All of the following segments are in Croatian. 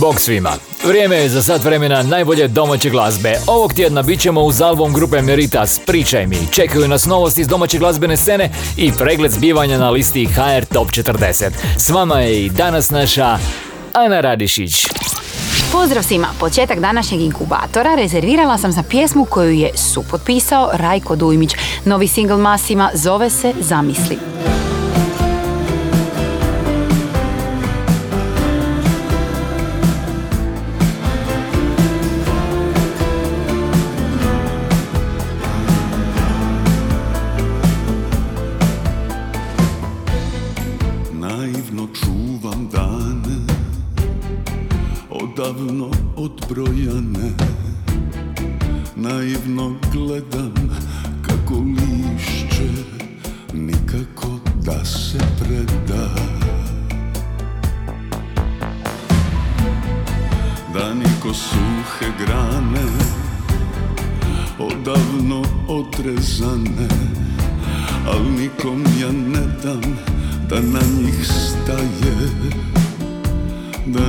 Bog svima. Vrijeme je za sat vremena najbolje domaće glazbe. Ovog tjedna bit ćemo uz album grupe Meritas Pričaj mi. Čekaju nas novosti iz domaće glazbene scene i pregled zbivanja na listi HR Top 40. S vama je i danas naša Ana Radišić. Pozdrav svima! Početak današnjeg inkubatora rezervirala sam za pjesmu koju je supotpisao Rajko Dujmić. Novi single Masima zove se Zamisli.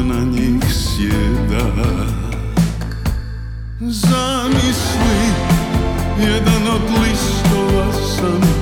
Na njih sjeda. Zamisli, jedan od listova sam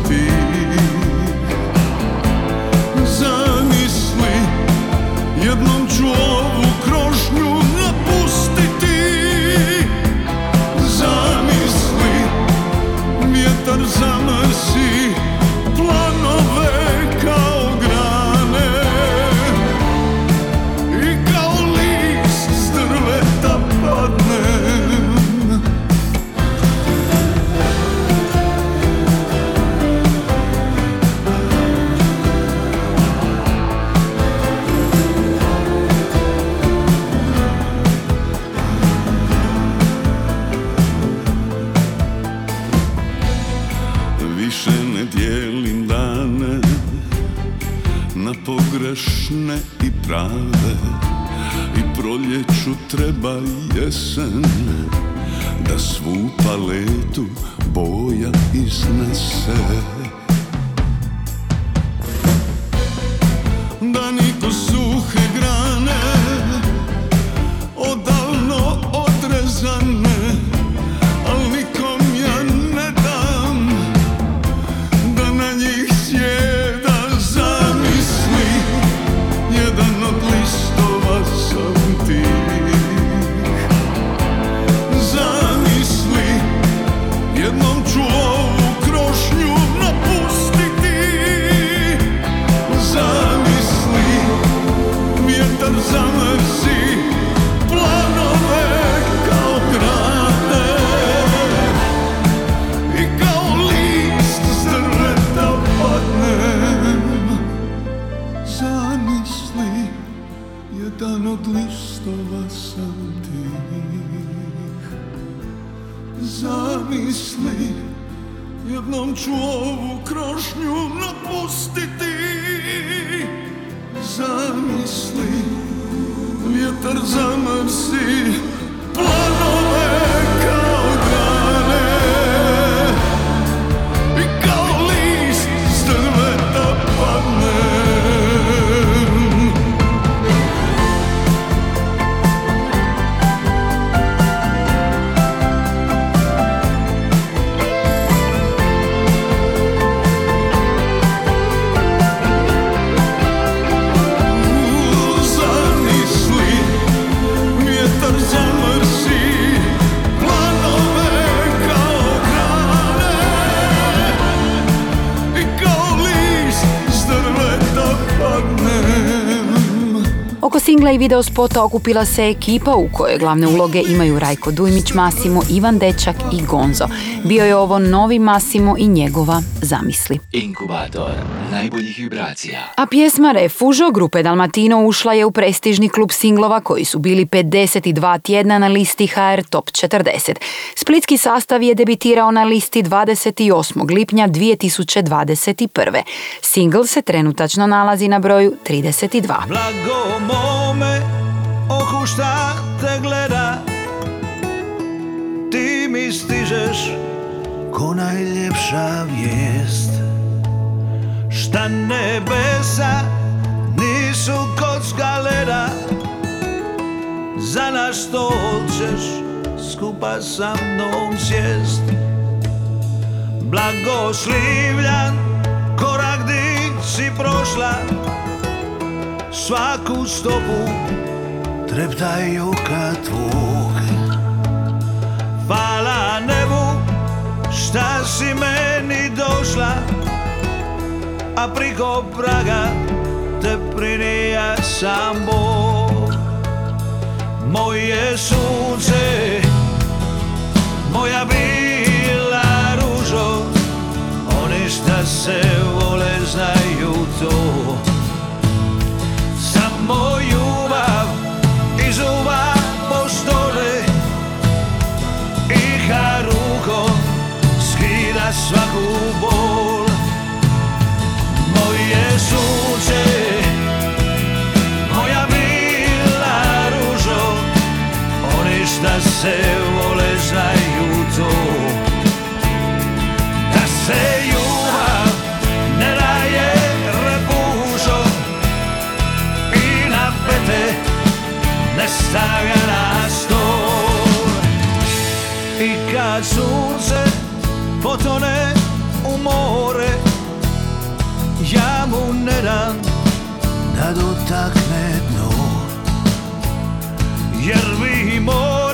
pogrešne i prave. I proljeću treba jesen da svu paletu boja iznese. Da niko suhe video spota okupila se ekipa u kojoj glavne uloge imaju Rajko Dujmić, Masimo, Ivan Dečak i Gonzo. Bio je ovo novi Masimo i njegova zamisli. Inkubator najboljih vibracija. A pjesma Refužo grupe Dalmatino ušla je u prestižni klub singlova koji su bili 52 tjedna na listi HR Top 40. Splitski sastav je debitirao na listi 28. lipnja 2021. Singl se trenutačno nalazi na broju 32. Blago mome oku šta te gleda Ti mi stižeš ko najljepša vijest Šta nebesa nisu kocka leda Za naš stol ćeš skupa sa mnom sjest. Blagoslivljan korak di si prošla Svaku stopu treptaju kad tvog. Hvala nebu šta si meni došla A priko praga te prinija sam Bog Moje sunce, moja bila ružo Oni šta se vole znaju to. Samo se vole znaju to da se ljubav ne daje repužo i na pete ne stavlja na stol. I kad sunce potone u more ja mu ne dam da dotakne dno. Jer bi more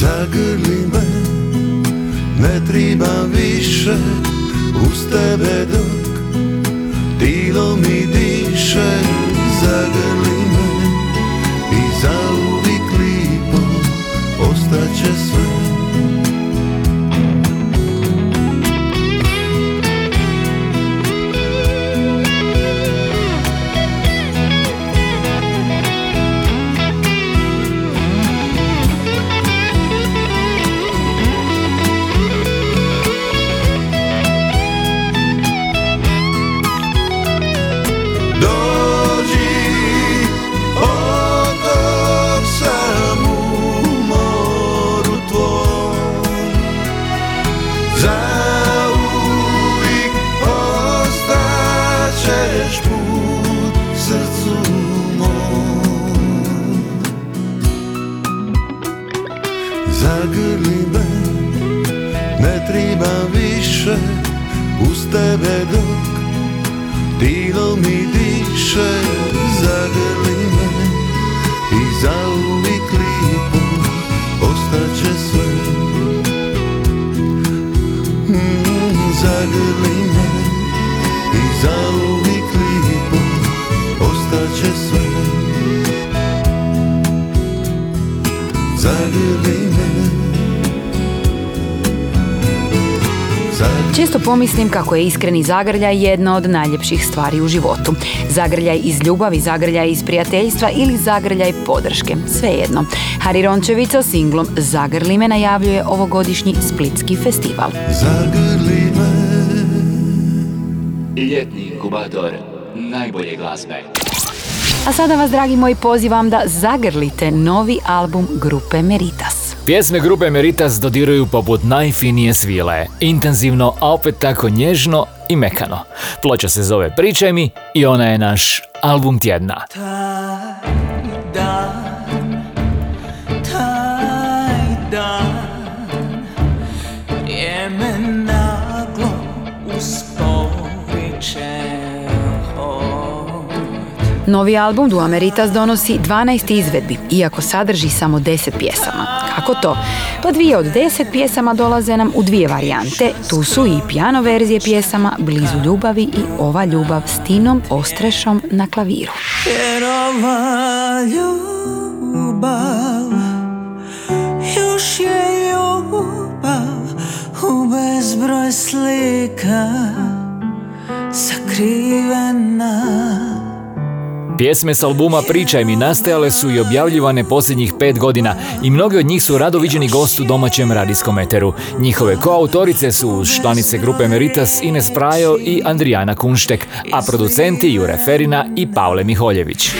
Zagrli me, ne triba više uz tebe dok Tilo mi Često pomislim kako je iskreni zagrljaj jedna od najljepših stvari u životu. Zagrljaj iz ljubavi, zagrljaj iz prijateljstva ili zagrljaj podrške, svejedno. Hari Rončević sa singlom Zagrli me najavljuje ovogodišnji Splitski festival. zagrli me. Ljetni inkubator najbolje glazbe. A sada vas, dragi moji, pozivam da zagrlite novi album grupe Meritas. Pjesme grupe Meritas dodiruju poput najfinije svile. Intenzivno, a opet tako nježno i mekano. Ploča se zove Pričaj mi i ona je naš album tjedna. Novi album Dua Meritas donosi 12 izvedbi, iako sadrži samo 10 pjesama. Kako to? Pa dvije od 10 pjesama dolaze nam u dvije varijante. Tu su i piano verzije pjesama Blizu ljubavi i Ova ljubav s Tinom Ostrešom na klaviru. Jer ova ljubav još je ljubav u bezbroj slika sakrivena Pjesme s albuma Pričaj mi nastajale su i objavljivane posljednjih pet godina i mnogi od njih su rado viđeni gost u domaćem radijskom eteru. Njihove koautorice su članice grupe Meritas Ines Prajo i Andrijana Kunštek, a producenti Jure Ferina i Pavle Miholjević.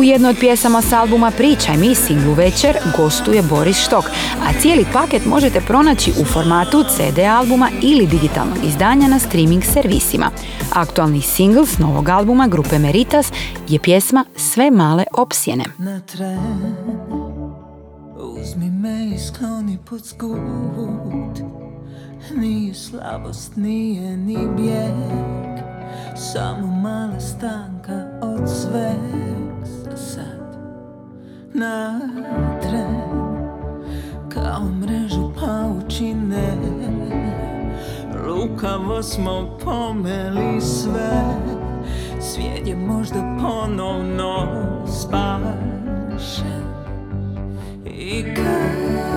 U jednoj od pjesama s albuma Pričaj mi singlu Večer gostuje Boris Štok, a cijeli paket možete pronaći u formatu CD albuma ili digitalnog izdanja na streaming servisima. Aktualni singl s novog albuma grupe Meritas je pjesma Sve male opsjene. na tren Uzmi me i skloni pod skut Nije slabost, nije ni bijeg Samo mala stanka od sveg Za sad na tren Kao mrežu paučine. Lukavo smo pomeli sve Svijet je možda ponovno spašen. I kao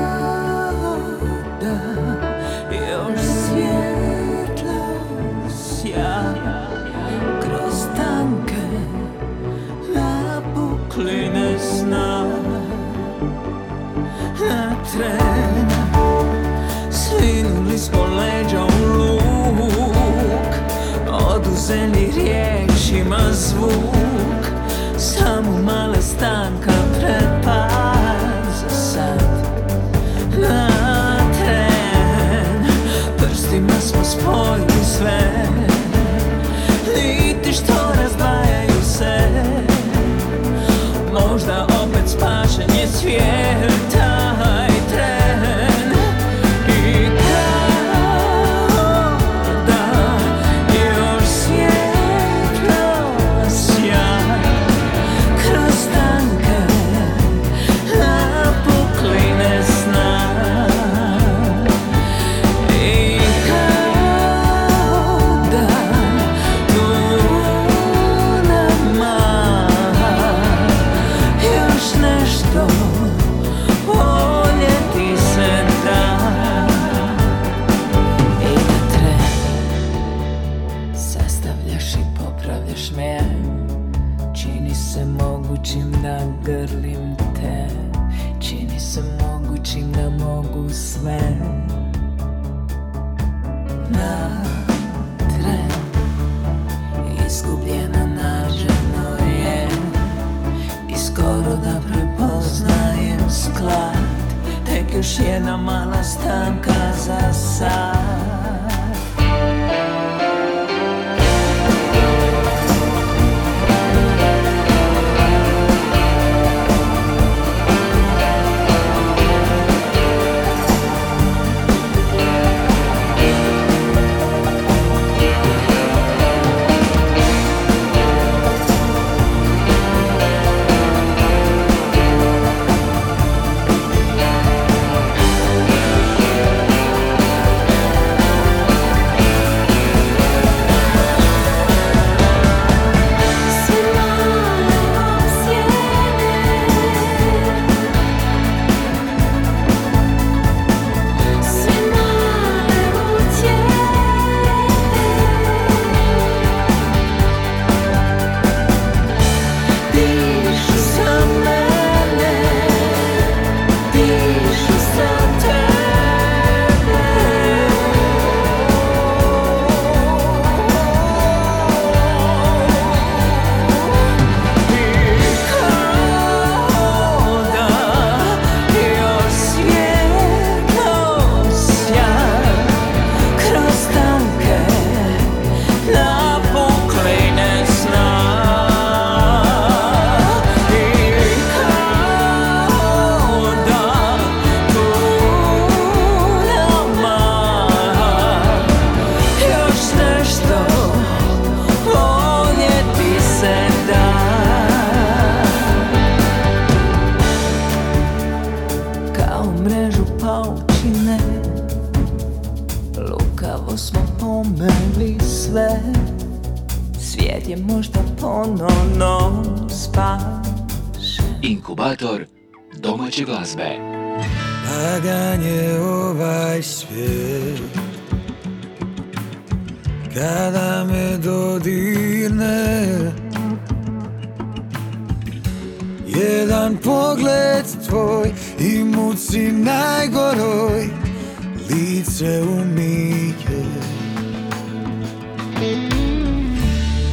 Smo leđa u luk. Oduzeli riječima zvuk. Samo mala stanka pred pad sad. Na tren Prstima smo spojili sve. Niti što razdvajaju se. Možda opet spašen je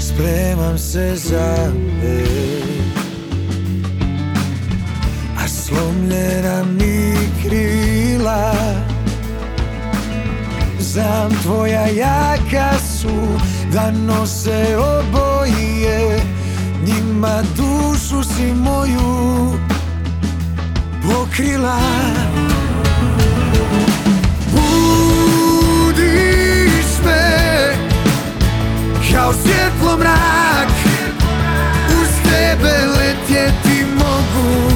Spremam se za pet a slomljena mi krila. Znam tvoja jaka su da nose oboje. Njima dušu si moju pokrila kao svjetlo mrak Uz tebe letjeti mogu.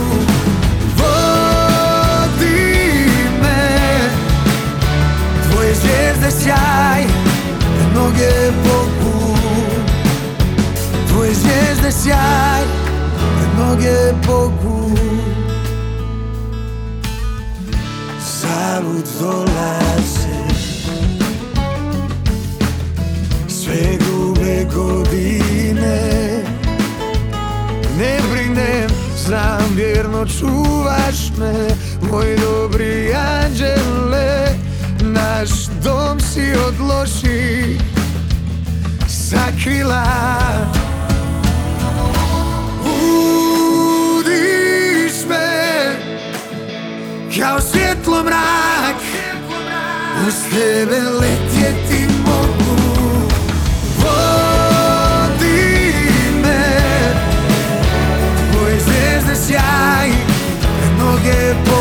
Vodi me Tvoje zvijezde sjaj Da noge Bogu Tvoje zvijezde sjaj Da noge Bogu Zalud dolaze godine. Ne brinem, znam vjerno čuvaš me Moj dobri naš dom si od loših sakrila. Budiš me kao svjetlo mrak. Uz tebe sjaj Kad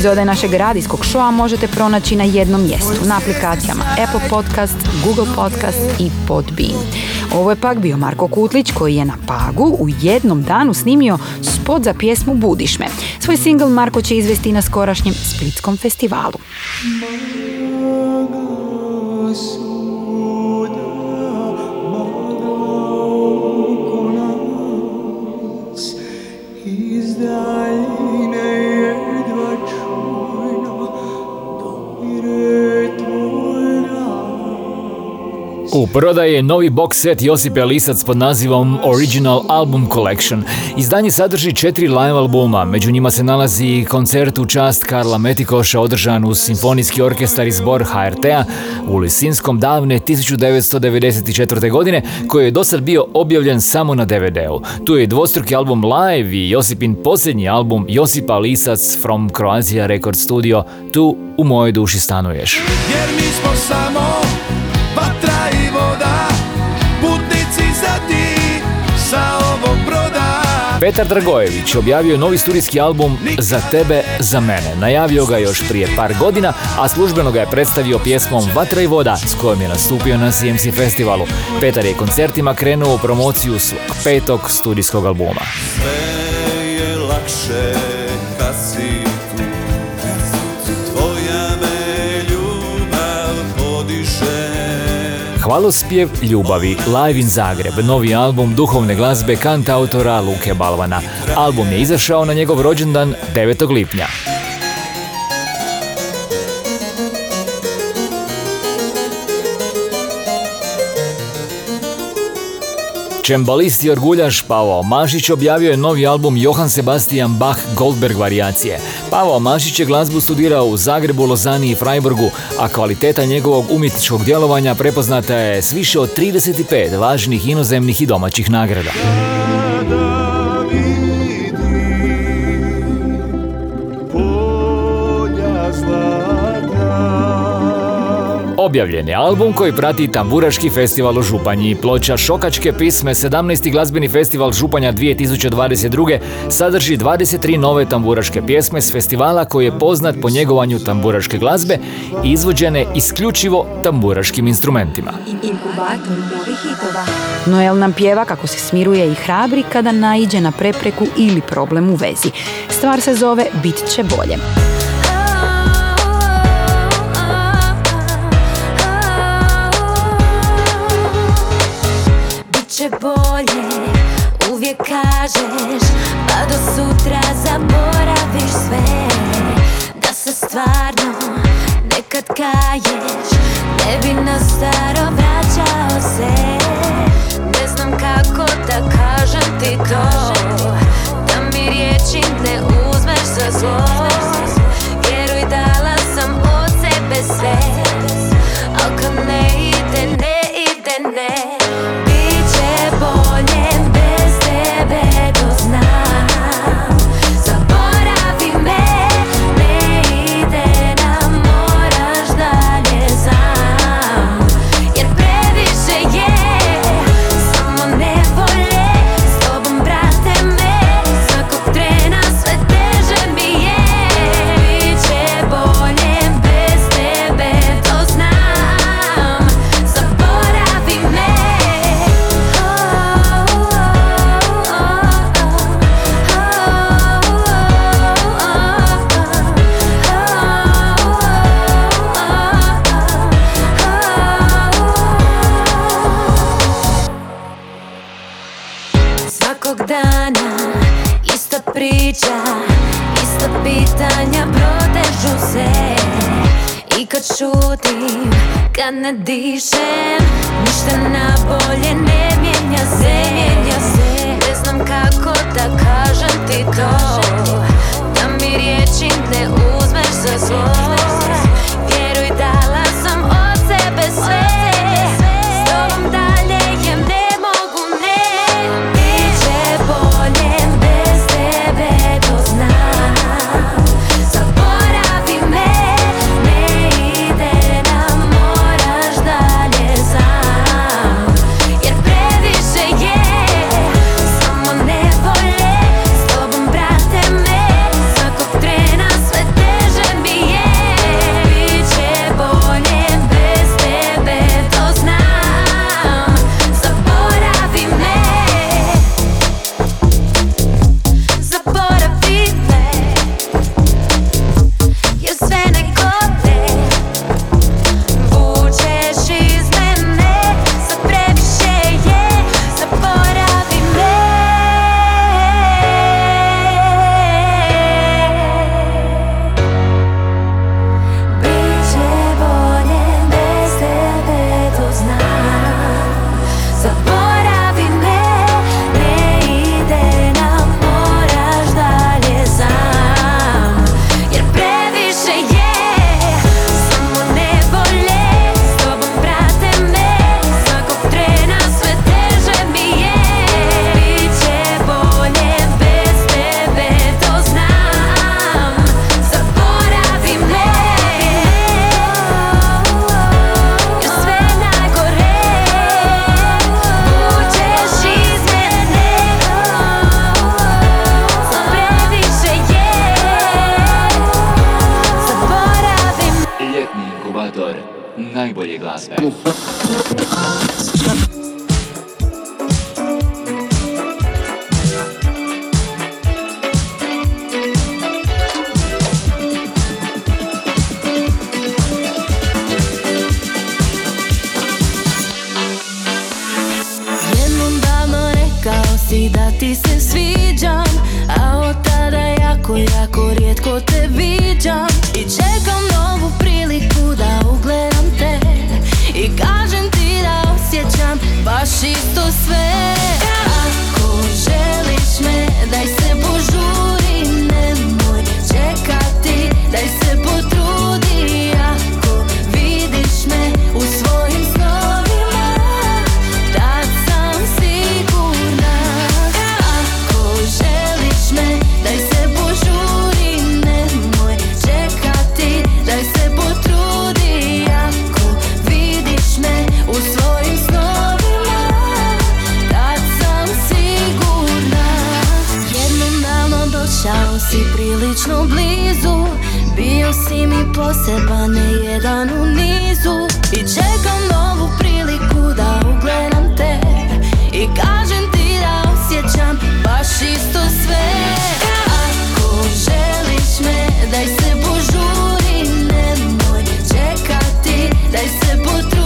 epizode našeg radijskog šoa možete pronaći na jednom mjestu, na aplikacijama Apple Podcast, Google Podcast i Podbean. Ovo je pak bio Marko Kutlić koji je na Pagu u jednom danu snimio spot za pjesmu Budiš me. Svoj singl Marko će izvesti na skorašnjem Splitskom festivalu. U prodaji je novi box set Josipe Lisac pod nazivom Original Album Collection. Izdanje sadrži četiri live albuma, među njima se nalazi koncert u čast Karla Metikoša održan uz Simfonijski orkestar i zbor HRT-a u Lisinskom davne 1994. godine, koji je dosad bio objavljen samo na DVD-u. Tu je dvostruki album Live i Josipin posljednji album Josipa Lisac from Croatia Record Studio, Tu u mojoj duši stanuješ. Jer mi smo samo Petar Dragojević objavio novi studijski album Za tebe, za mene. Najavio ga još prije par godina, a službeno ga je predstavio pjesmom Vatra i voda s kojom je nastupio na CMC festivalu. Petar je koncertima krenuo u promociju svog petog studijskog albuma. Sve je lakše kad si Hvalospjev ljubavi Live in Zagreb, novi album duhovne glazbe kantautora Luke Balvana. Album je izašao na njegov rođendan 9. lipnja. Čembalist i orguljaš Pavao Mašić objavio je novi album Johann Sebastian Bach Goldberg varijacije. Pavao Mašić je glazbu studirao u Zagrebu, Lozani i Freiburgu, a kvaliteta njegovog umjetničkog djelovanja prepoznata je s više od 35 važnih inozemnih i domaćih nagrada. Objavljen je album koji prati Tamburaški festival u Županji. Ploča Šokačke pisme 17. glazbeni festival Županja 2022. sadrži 23 nove tamburaške pjesme s festivala koji je poznat po njegovanju tamburaške glazbe i izvođene isključivo tamburaškim instrumentima. Noel nam pjeva kako se smiruje i hrabri kada naiđe na prepreku ili problem u vezi. Stvar se zove Bit će bolje. Biće bolje, uvijek kažeš Pa do sutra zaboraviš sve. Da se stvarno nekad kaješ Ne bi na staro vraćao se. Ne znam kako da kažem ti to Da mi riječi ne uzmeš za zlo kad ne dišem Ništa na bolje ne mijenja se Ne znam kako da kažem ti to. Da mi riječi ne uzmeš za svoj si prilično blizu. Bio si mi poseban, ne jedan u nizu. I čekam novu priliku da ugledam te. I kažem ti da osjećam baš isto sve. Ako želiš me, daj se požuri Nemoj čekati, daj se potrudi.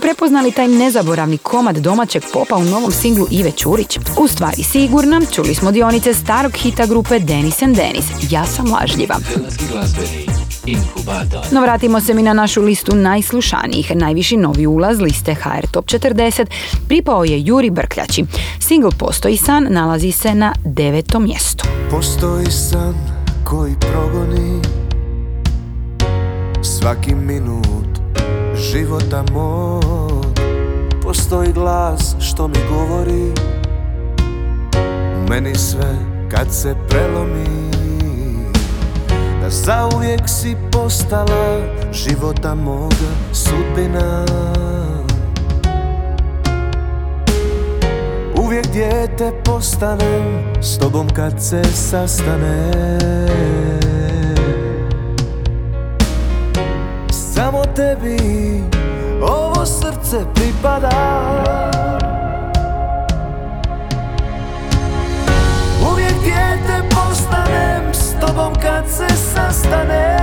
Prepoznali taj nezaboravni komad domaćeg popa u novom singlu Ive Čurić? U stvari sigurna, čuli smo dionice starog hita grupe Denis and Denis, Ja sam lažljiva. No vratimo se mi na našu listu najslušanijih. Najviši novi ulaz liste HR Top 40 pripao je Juri Brkljači. Single Postoji san nalazi se na devetom mjestu. Postoji san koji progoni Svaki minut života mog. Postoji glas što mi govori. Meni sve kad se prelomi. Da zauvijek si postala života moga sudbina. Uvijek dijete postanem s tobom kad se sastane tebi ovo srce pripada. Uvijek dijete postanem s tobom kad se sastane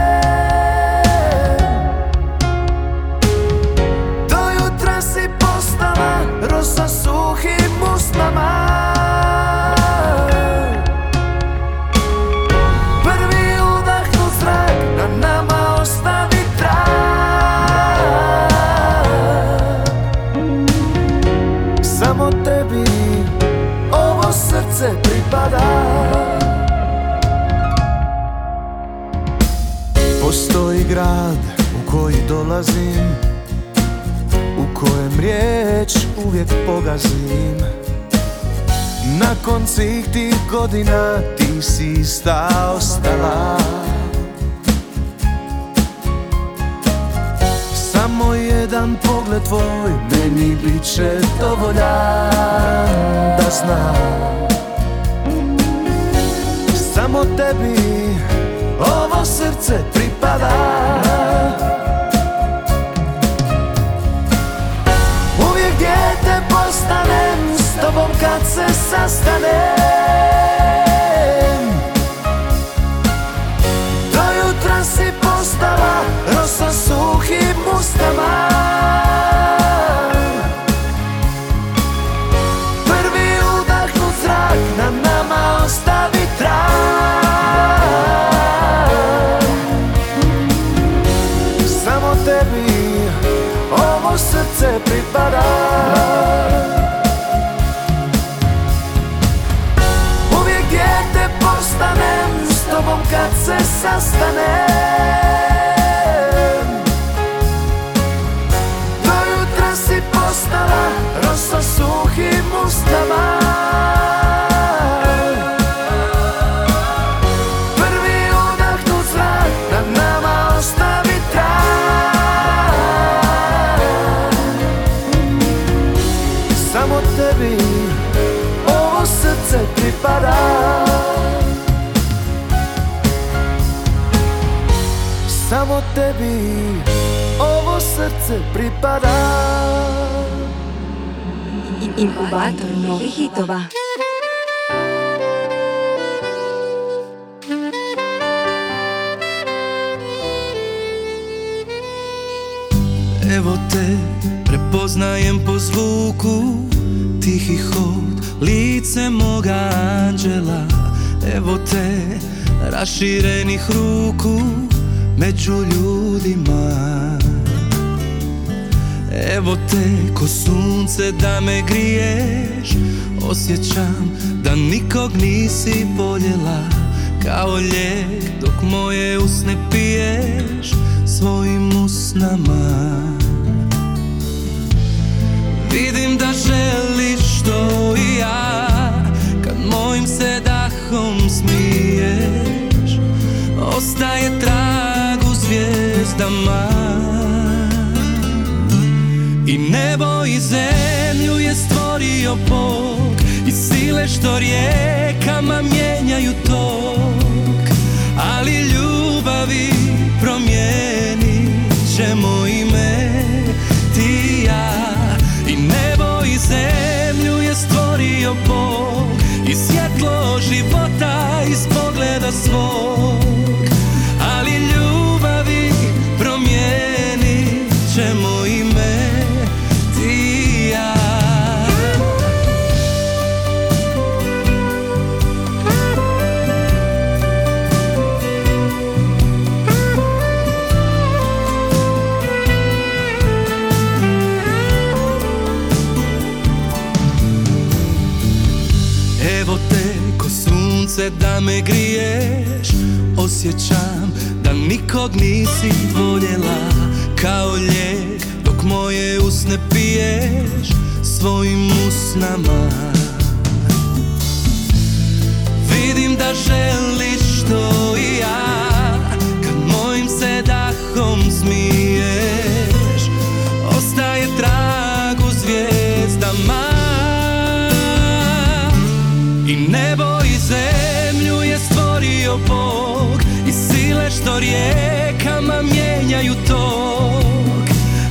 Do jutra si postala rosa suhim usnama grad u koji dolazim U kojem riječ uvijek pogazim. Nakon svih tih godina ti si ista ostala Samo jedan pogled tvoj meni bit će dovoljan da znam. Samo tebi srce pripada. Uvijek dijete postanem s tobom kad se sastanem pripada Uvijek dijete postanem s tobom kad se sastanem pripada Samo tebi ovo srce pripada Inkubator novih hitova. Evo te, prepoznajem po zvuku Tihi hod, lice moga anđela Evo te, raširenih ruku Među ljudima. Evo te, ko sunce da me griješ Osjećam da nikog nisi voljela Kao lijek dok moje usne piješ Svojim usnama. Vidim da želiš to ja Kad mojim se dahom smiješ Ostaje trag u zvijezdama. I nebo i zemlju je stvorio Bog I sile što rijekama mijenjaju tok. Ali ljubavi promijenit ćemo ime ti i ja. I nebo i zemlju stvorio Bog I svjetlo života iz pogleda svog da me griješ. Osjećam da nikog nisi voljela Kao lijek dok moje usne piješ Svojim usnama. Vidim da želiš to i ja stvorio Bog I sile što rijekama mijenjaju tog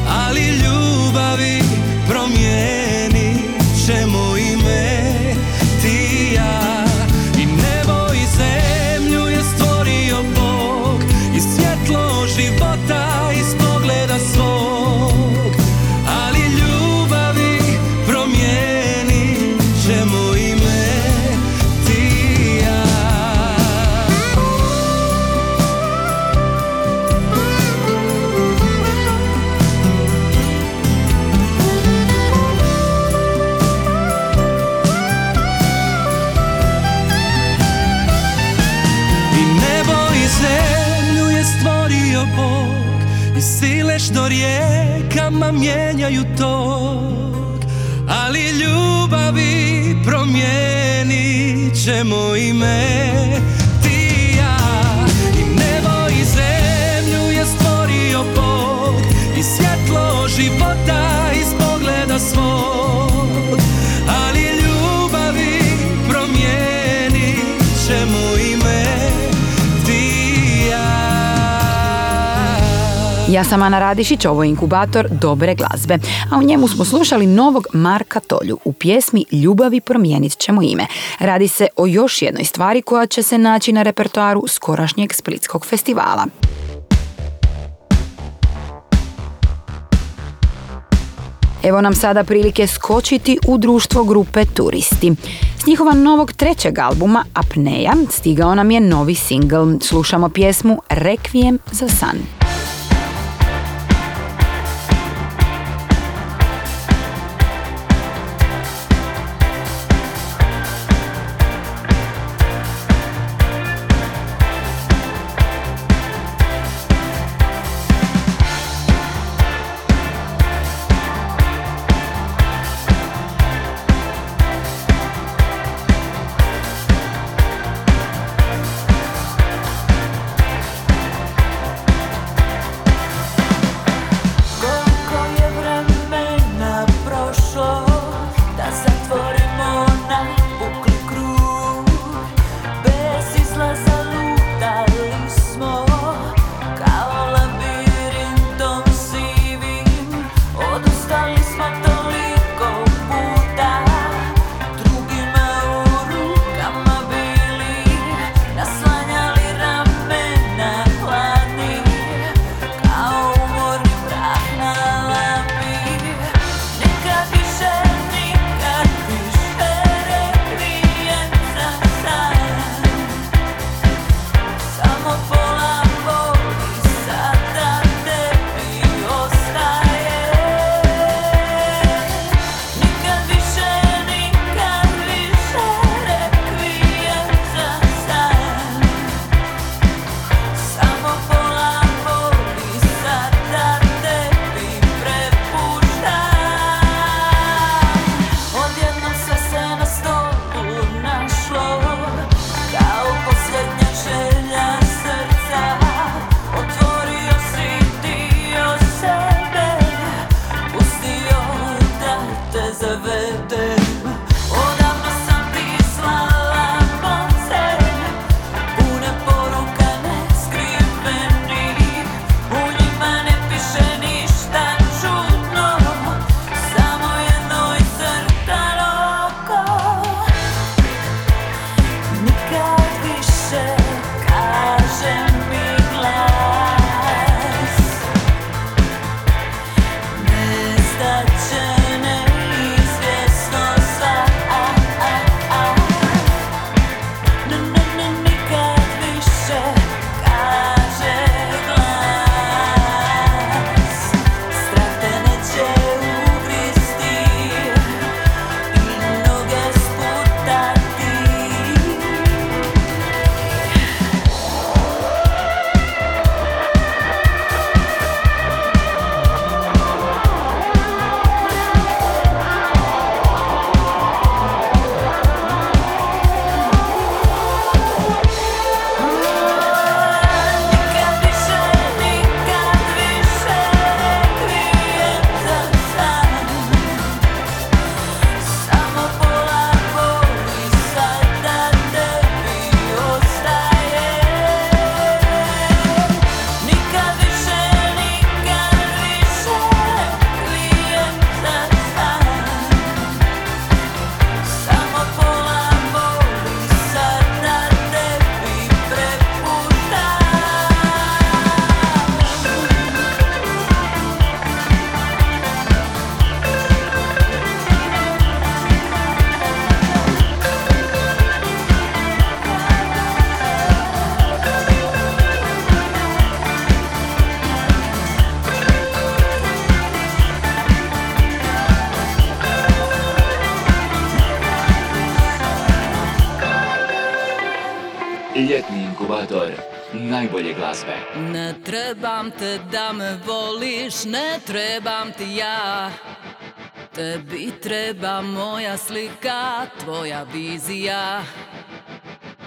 Ali ljubavi promijenit ćemo ime mijenjaju tog Ali ljubavi promijenit ćemo ime Ja sam Ana Radišić, ovo je inkubator dobre glazbe, a u njemu smo slušali novog Marka Tolju u pjesmi Ljubavi promijenit ćemo ime. Radi se o još jednoj stvari koja će se naći na repertoaru skorašnjeg Splitskog festivala. Evo nam sada prilike skočiti u društvo grupe Turisti. S njihova novog trećeg albuma Apneja stigao nam je novi singl. Slušamo pjesmu Requiem za san.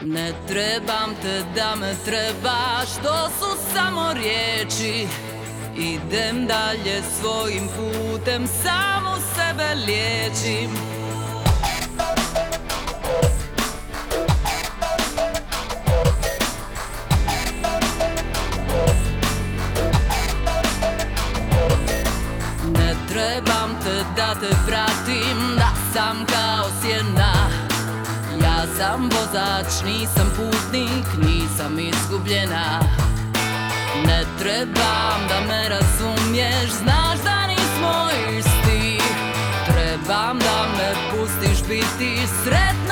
Ne trebam te da me trebaš, to su samo riječi. Idem dalje svojim putem, samo sebe liječim. Ne trebam te da te pratim, da sam kao sjena Ja sam vozač, nisam putnik, nisam izgubljena. Ne trebam da me razumiješ, znaš da nismo isti. Trebam da me pustiš biti sretna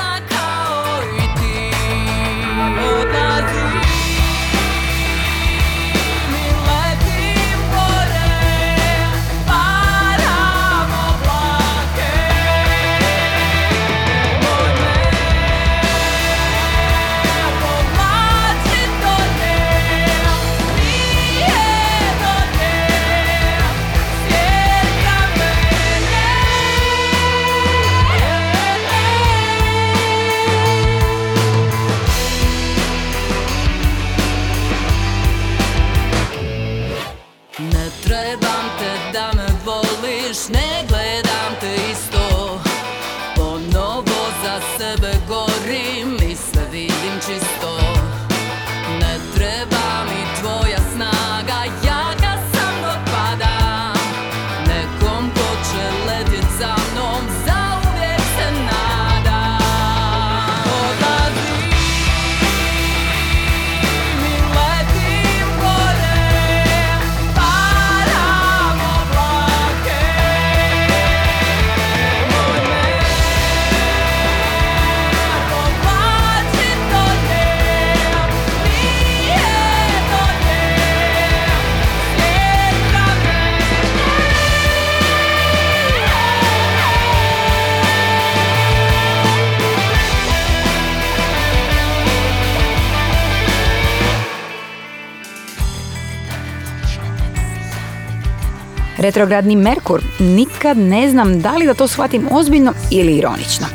Retrogradni Merkur, nikad ne znam da li da to shvatim ozbiljno ili ironično.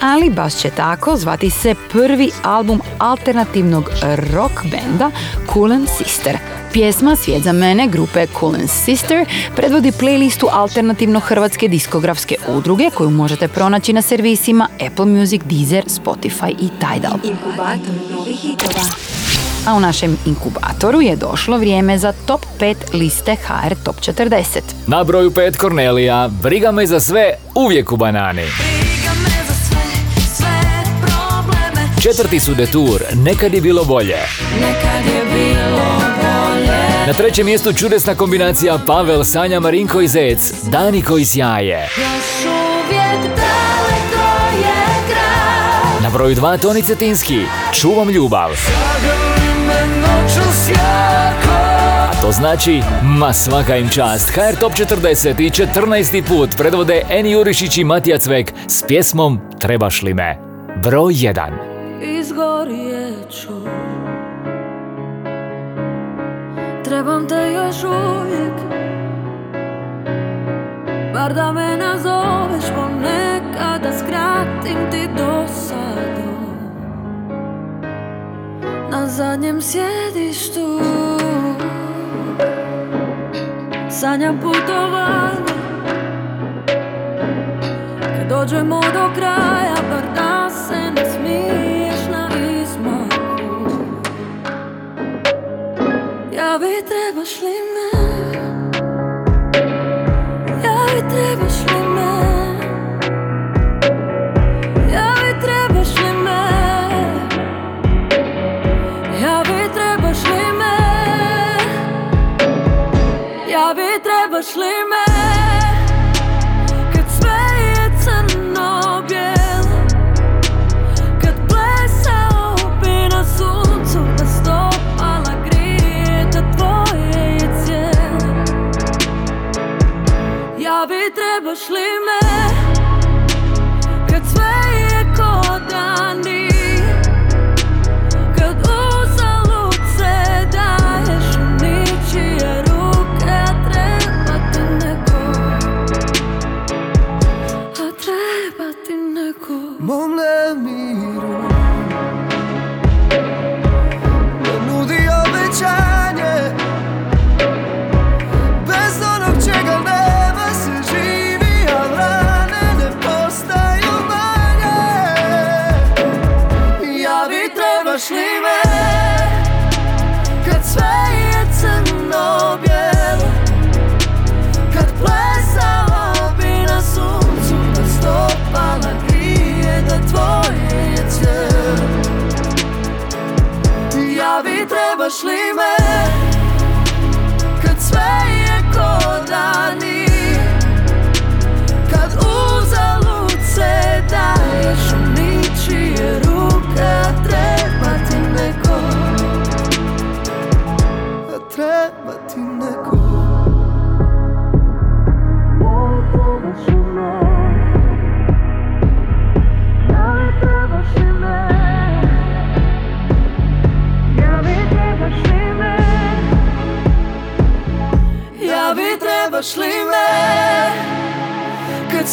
Ali baš će tako zvati se prvi album alternativnog rock benda Cool and Sister. Pjesma Svijet za mene grupe Cool and Sister predvodi playlistu alternativno hrvatske diskografske udruge koju možete pronaći na servisima Apple Music, Deezer, Spotify i Tidal. A u našem inkubatoru je došlo vrijeme za top 5 liste HR Top 40. Na broju 5 Kornelija, briga me za sve, uvijek u banani. Četvrti su Detour, nekad je bilo bolje. Nekad je bilo bolje Na trećem mjestu čudesna kombinacija Pavel, Sanja, Marinko i Zec, Dani koji sjaje. Još uvijek daleko je kraj Na broju 2 Toni Cetinski, Čuvam ljubav. To znači, ma svaka im čast. HR Top 40 i 14. put predvode Eni Jurišić i Matija Cvek s pjesmom Trebaš li me? Broj 1. izgorjeću Trebam te još uvijek Bar da me nazoveš ponekad Da skratim ti dosadu Na zadnjem sjedištu Sanjam putovanje. Kad dođemo do kraja Bar da se ne smiješ na izmaku. Javi trebaš li me? Javi trebaš li me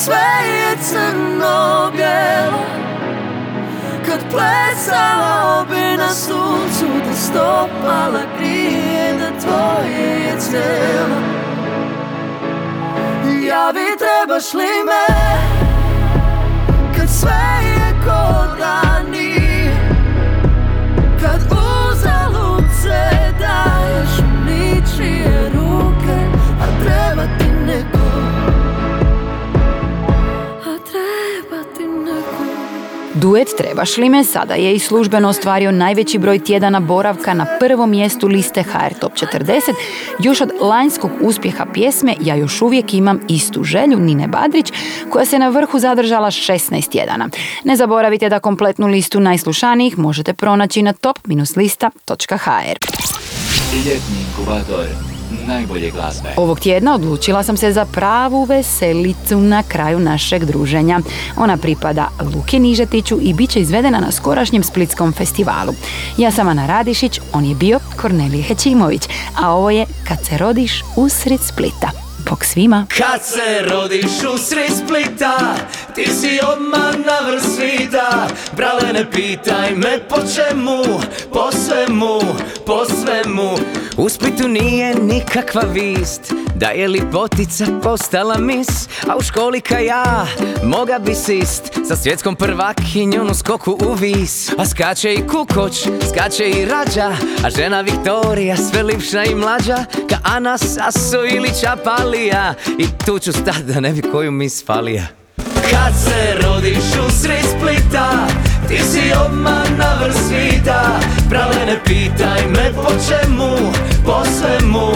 sve je crno bijelo. Kad plesala bi na suncu Da stopala grije da tvoje je cijelo Ja bi trebaš li me? Kad sve je Duet Trebaš li me sada je i službeno ostvario najveći broj tjedana boravka na prvom mjestu liste HR Top 40 još od lanjskog uspjeha pjesme Ja još uvijek imam istu želju Nine Badrić koja se na vrhu zadržala 16 tjedana. Ne zaboravite da kompletnu listu najslušanijih možete pronaći na top-lista.hr. Ljetni inkubator najbolje glazbe. Ovog tjedna odlučila sam se za pravu veselicu na kraju našeg druženja. Ona pripada Luki Nižetiću i bit će izvedena na skorašnjem Splitskom festivalu. Ja sam Ana Radišić, on je bio Kornelije Hećimović, a ovo je Kad se rodiš usred Splita. Bog svima! Kad se rodiš usred Splita Ti si odmah na vrh svita Brale ne pitaj me po čemu Po svemu, po svemu U Splitu nije nikakva vist Da je lipotica postala mis A u školi ka ja Moga bi sist. Sa svjetskom prvakinjom u skoku u vis. A skače i kukoć, skače i rađa A žena Viktorija sve lipša i mlađa Ka Ana Saso ili Čapalija. I tu ću stat da ne bi koju mi spalija kad se rodiš usred Splita Ti si odmah na vrh svita Brale ne pitaj me po čemu Po svemu,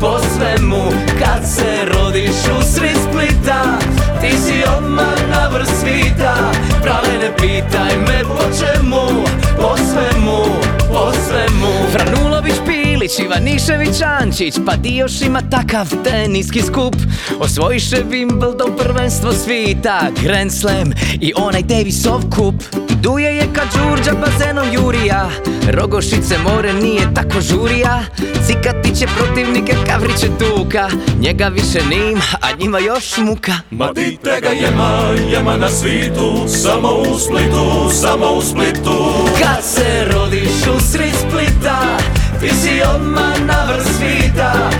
po svemu. Kad se rodiš usred Splita Ti si odmah na vrh svita Brale ne pitaj me po čemu Po svemu, po svemu. Franulović Pilić, Ivanišević Ančić. Pa di još ima takav teniski skup. Osvojiše Wimbledon prvenstvo svita Grand Slam i onaj Davisov kup. Duje je kad Đurđa bazenom Jurija. Rogošice more nije tako žurija. Cikati će protivnike Kavriće Tuka. Njega više nima, a njima još muka. Ma dite ga jema, jema na svitu Samo u Splitu, samo u Splitu. Kad se rodiš usred Splita Ti si odmah na vrh svita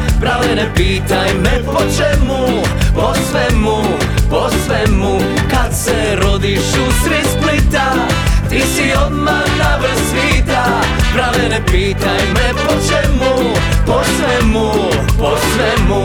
ne pitaj me po čemu Po svemu, po svemu. Kad se rodiš usred Splita Ti si odmah na vrh svita ne pitaj me po čemu Po svemu, po svemu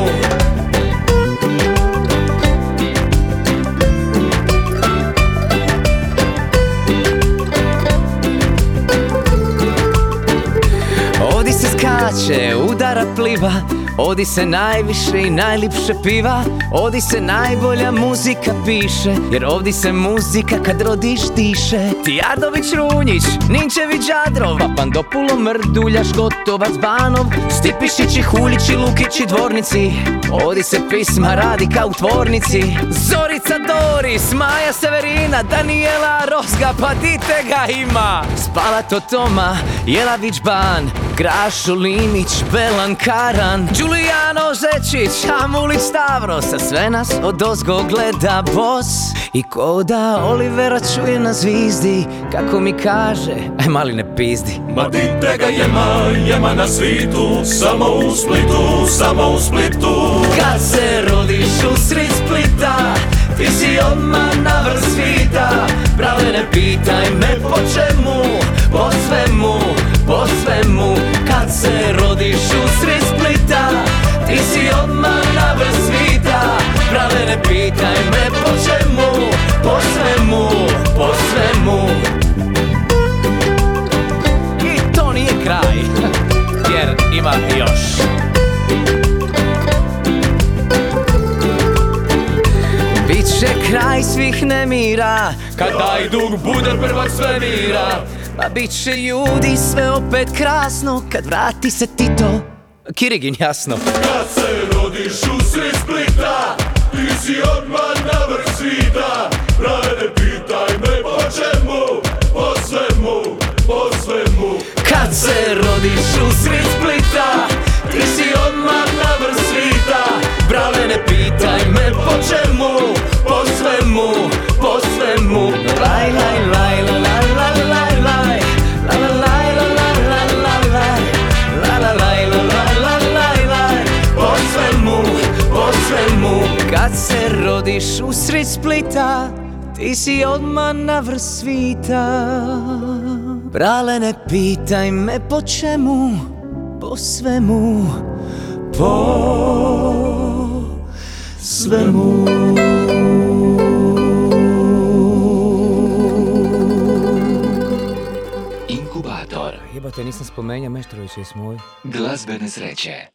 skače, udara pliva Odi se najviše i najlipše piva Odi se najbolja muzika piše Jer ovdje se muzika kad rodiš diše Tijardović Runjić, Ninčević Đadrov Papandopulo Mrduljaš, Gotovac Banov Stipišići, Huljići, Lukići, Dvornici. Odi se pisma radi kao u tvornici. Zorica Doris, Maja Severina, Daniela Rozga Pa dite ga ima? Spala to Toma, Jelavić Ban Grašo Linić, Belan Karan Giulijano Zečić, Amulić Stavros A sve nas od ozgo gleda bos. I ko da Olivera čuje na zvizdi Kako mi kaže, aj mali ne pizdi. Ma dite ga jema, jema na svitu Samo u Splitu, samo u Splitu. Kad se rodiš u sred Splita Ti si odmah na vrh svita. Brale ne pitaj me po čemu Po svemu, po svemu. Kad se rodiš u Ti si odmah na vrh svita. Brale ne pitaj me po čemu Po svemu, po svemu. I to nije kraj Jer ima još. Biće kraj svih nemira Kad taj dug bude prvak svemira Ma bit će ljudi sve opet krasno Kad vrati se Tito Kirigin jasno. Kad se rodiš u sred Splita Ti si odmah na vrh svita. Brale ne pitaj me po čemu? Po svemu, po svemu. Kad se rodiš u sred Splita Ti si odmah na vrh svita. Brale ne pitaj me po čemu? Po svemu, po svemu. Laj, laj, laj, la, la, la, laj, se rodiš u sred Splita Ti si odmah na vrh svita. Brale ne pitaj me po čemu Po svemu Po svemu. Inkubator. Jebate, nisam spomenuo Meštrovića i smoj glazbene sreće.